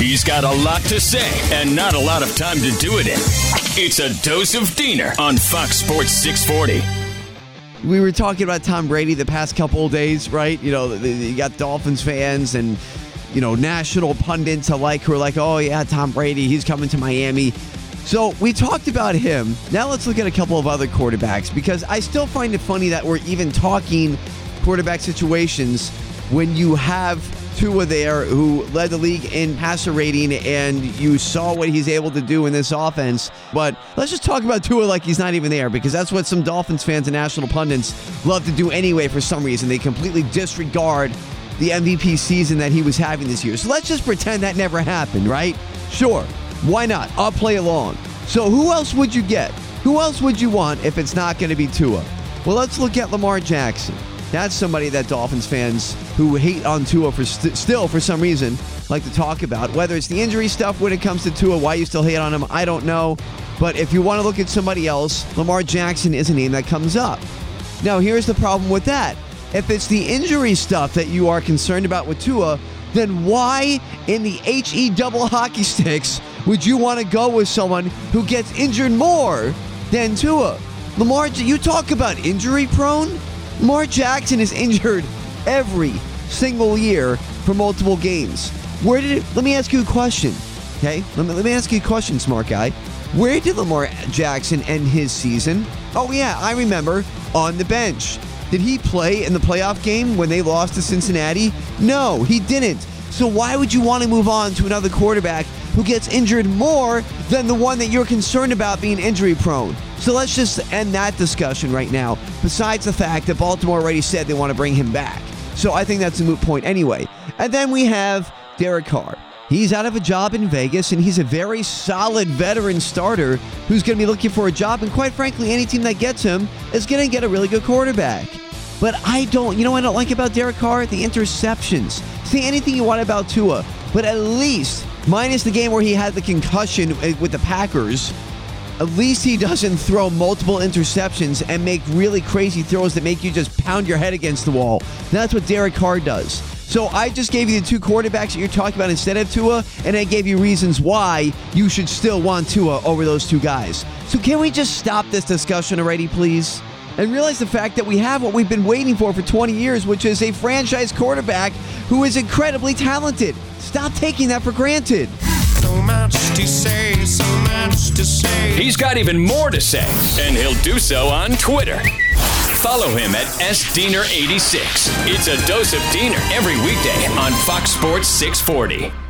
He's got a lot to say and not a lot of time to do it in. It's a dose of Diener on Fox Sports 640. We were talking about Tom Brady the past couple of days, right? You know, you got Dolphins fans and, you know, national pundits alike who are like, oh, yeah, Tom Brady, he's coming to Miami. So we talked about him. Now let's look at a couple of other quarterbacks because I still find it funny that we're even talking quarterback situations when you have Tua there, who led the league in passer rating, and you saw what he's able to do in this offense. But let's just talk about Tua like he's not even there, because that's what some Dolphins fans and national pundits love to do anyway for some reason. They completely disregard the MVP season that he was having this year. So let's just pretend that never happened, right? Sure. Why not? I'll play along. So who else would you get? Who else would you want if it's not going to be Tua? Well, let's look at Lamar Jackson. That's somebody that Dolphins fans who hate on Tua for st- still for some reason like to talk about. Whether it's the injury stuff when it comes to Tua, why you still hate on him, I don't know. But if you want to look at somebody else, Lamar Jackson is a name that comes up. Now, here's the problem with that. If it's the injury stuff that you are concerned about with Tua, then why in the HE double hockey sticks would you want to go with someone who gets injured more than Tua? Lamar, you talk about injury prone? Lamar Jackson is injured every single year for multiple games. Where did it, let me ask you a question, okay? Let me, let me ask you a question, smart guy. Where did Lamar Jackson end his season? Oh, yeah, I remember on the bench. Did he play in the playoff game when they lost to Cincinnati? No, he didn't. So why would you want to move on to another quarterback who gets injured more than the one that you're concerned about being injury prone? So let's just end that discussion right now, besides the fact that Baltimore already said they want to bring him back. So I think that's a moot point anyway. And then we have Derek Carr. He's out of a job in Vegas, and he's a very solid veteran starter who's going to be looking for a job. And quite frankly, any team that gets him is going to get a really good quarterback. But I don't, you know I don't like about Derek Carr? The interceptions. Say anything you want about Tua, but at least, minus the game where he had the concussion with the Packers, at least he doesn't throw multiple interceptions and make really crazy throws that make you just pound your head against the wall. That's what Derek Carr does. So I just gave you the two quarterbacks that you're talking about instead of Tua, and I gave you reasons why you should still want Tua over those two guys. So can we just stop this discussion already, please? And realize the fact that we have what we've been waiting for for 20 years, which is a franchise quarterback who is incredibly talented. Stop taking that for granted. So much to say, so much to say. He's got even more to say, and he'll do so on Twitter. Follow him at SDiener86. It's a dose of Diener every weekday on Fox Sports 640.